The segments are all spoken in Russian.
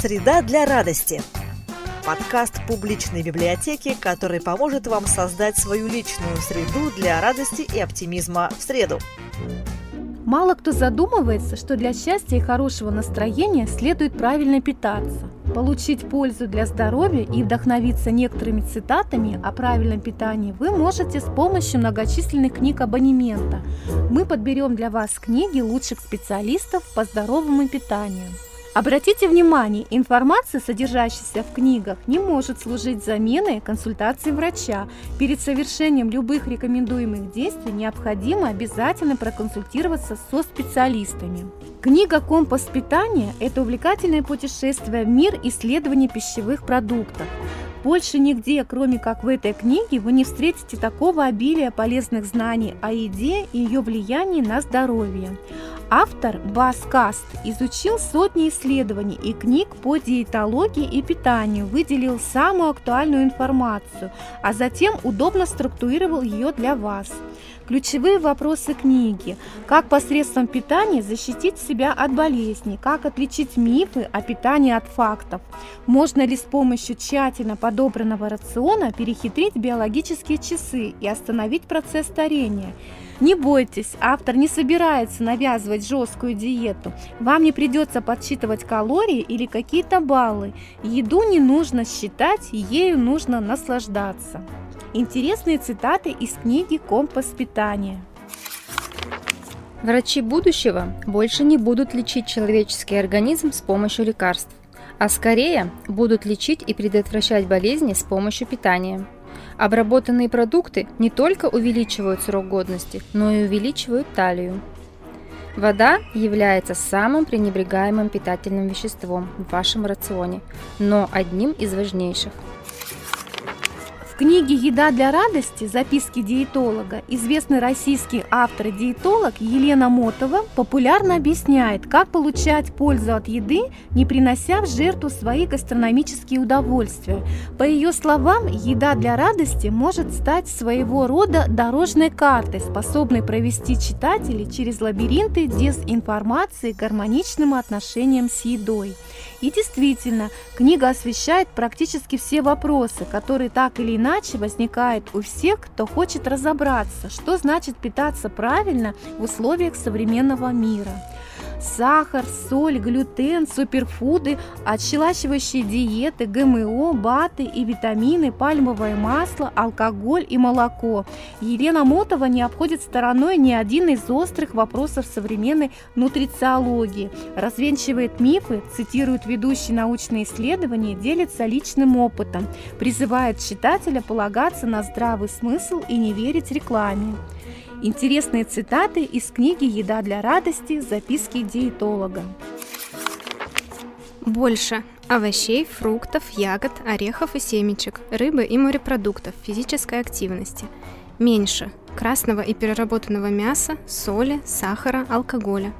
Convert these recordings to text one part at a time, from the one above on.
Среда для радости. Подкаст публичной библиотеки, который поможет вам создать свою личную среду для радости и оптимизма в среду. Мало кто задумывается, что для счастья и хорошего настроения следует правильно питаться. Получить пользу для здоровья и вдохновиться некоторыми цитатами о правильном питании вы можете с помощью многочисленных книг абонемента. Мы подберем для вас книги лучших специалистов по здоровому питанию. Обратите внимание, информация, содержащаяся в книгах, не может служить заменой консультации врача. Перед совершением любых рекомендуемых действий необходимо обязательно проконсультироваться со специалистами. Книга «Компас питания» – это увлекательное путешествие в мир исследований пищевых продуктов. Больше нигде, кроме как в этой книге, вы не встретите такого обилия полезных знаний о еде и ее влиянии на здоровье. Автор Бас Каст изучил сотни исследований и книг по диетологии и питанию, выделил самую актуальную информацию, а затем удобно структурировал ее для вас. Ключевые вопросы книги. Как посредством питания защитить себя от болезней? Как отличить мифы о питании от фактов? Можно ли с помощью тщательно подобранного рациона перехитрить биологические часы и остановить процесс старения? Не бойтесь, автор не собирается навязывать жесткую диету. Вам не придется подсчитывать калории или какие-то баллы. Еду не нужно считать, ею нужно наслаждаться. Интересные цитаты из книги «Компас питания». Врачи будущего больше не будут лечить человеческий организм с помощью лекарств, а скорее будут лечить и предотвращать болезни с помощью питания. Обработанные продукты не только увеличивают срок годности, но и увеличивают талию. Вода является самым пренебрегаемым питательным веществом в вашем рационе, но одним из важнейших – книге «Еда для радости. Записки диетолога» известный российский автор и диетолог Елена Мотова популярно объясняет, как получать пользу от еды, не принося в жертву свои гастрономические удовольствия. По ее словам, еда для радости может стать своего рода дорожной картой, способной провести читателей через лабиринты дезинформации к гармоничным отношениям с едой. И действительно, книга освещает практически все вопросы, которые так или иначе возникают у всех, кто хочет разобраться, что значит питаться правильно в условиях современного мира сахар, соль, глютен, суперфуды, отщелачивающие диеты, ГМО, БАТы и витамины, пальмовое масло, алкоголь и молоко. Елена Мотова не обходит стороной ни один из острых вопросов современной нутрициологии. Развенчивает мифы, цитирует ведущие научные исследования, делится личным опытом, призывает читателя полагаться на здравый смысл и не верить рекламе. Интересные цитаты из книги «Еда для радости. Записки диетолога». Больше овощей, фруктов, ягод, орехов и семечек, рыбы и морепродуктов, физической активности. Меньше красного и переработанного мяса, соли, сахара, алкоголя.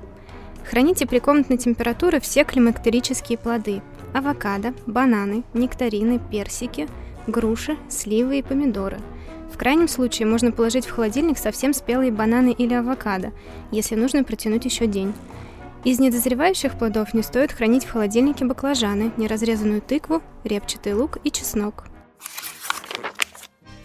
Храните при комнатной температуре все климактерические плоды – авокадо, бананы, нектарины, персики, груши, сливы и помидоры – в крайнем случае можно положить в холодильник совсем спелые бананы или авокадо, если нужно протянуть еще день. Из недозревающих плодов не стоит хранить в холодильнике баклажаны, неразрезанную тыкву, репчатый лук и чеснок.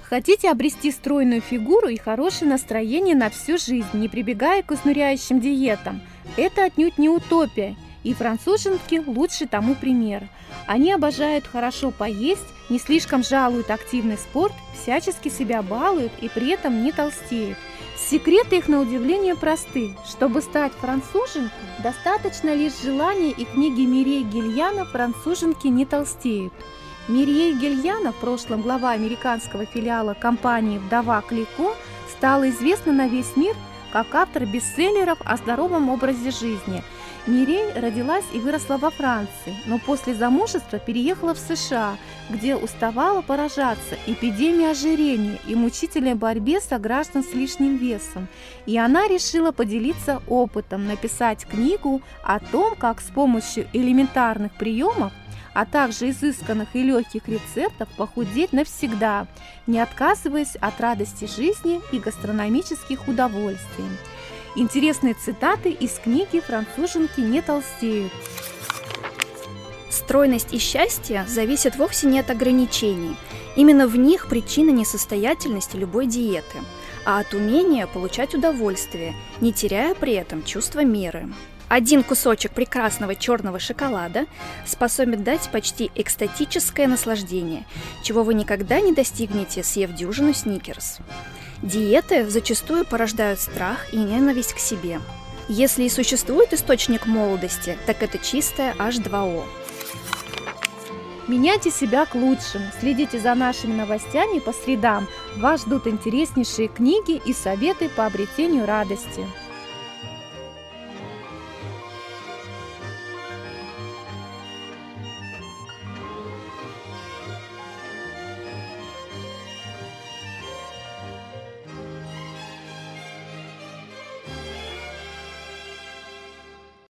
Хотите обрести стройную фигуру и хорошее настроение на всю жизнь, не прибегая к изнуряющим диетам? Это отнюдь не утопия, и француженки лучше тому пример. Они обожают хорошо поесть, не слишком жалуют активный спорт, всячески себя балуют и при этом не толстеют. Секреты их на удивление просты. Чтобы стать француженкой, достаточно лишь желания и книги Мирей Гильяна «Француженки не толстеют». Мирей Гильяна, в прошлом глава американского филиала компании «Вдова Клико», стала известна на весь мир как автор бестселлеров о здоровом образе жизни – Мирей родилась и выросла во Франции, но после замужества переехала в США, где уставала поражаться эпидемией ожирения и мучительной борьбе со граждан с лишним весом. И она решила поделиться опытом, написать книгу о том, как с помощью элементарных приемов а также изысканных и легких рецептов похудеть навсегда, не отказываясь от радости жизни и гастрономических удовольствий. Интересные цитаты из книги «Француженки не толстеют». Стройность и счастье зависят вовсе не от ограничений. Именно в них причина несостоятельности любой диеты, а от умения получать удовольствие, не теряя при этом чувство меры. Один кусочек прекрасного черного шоколада способен дать почти экстатическое наслаждение, чего вы никогда не достигнете, съев дюжину сникерс. Диеты зачастую порождают страх и ненависть к себе. Если и существует источник молодости, так это чистое H2O. Меняйте себя к лучшему, следите за нашими новостями по средам. Вас ждут интереснейшие книги и советы по обретению радости.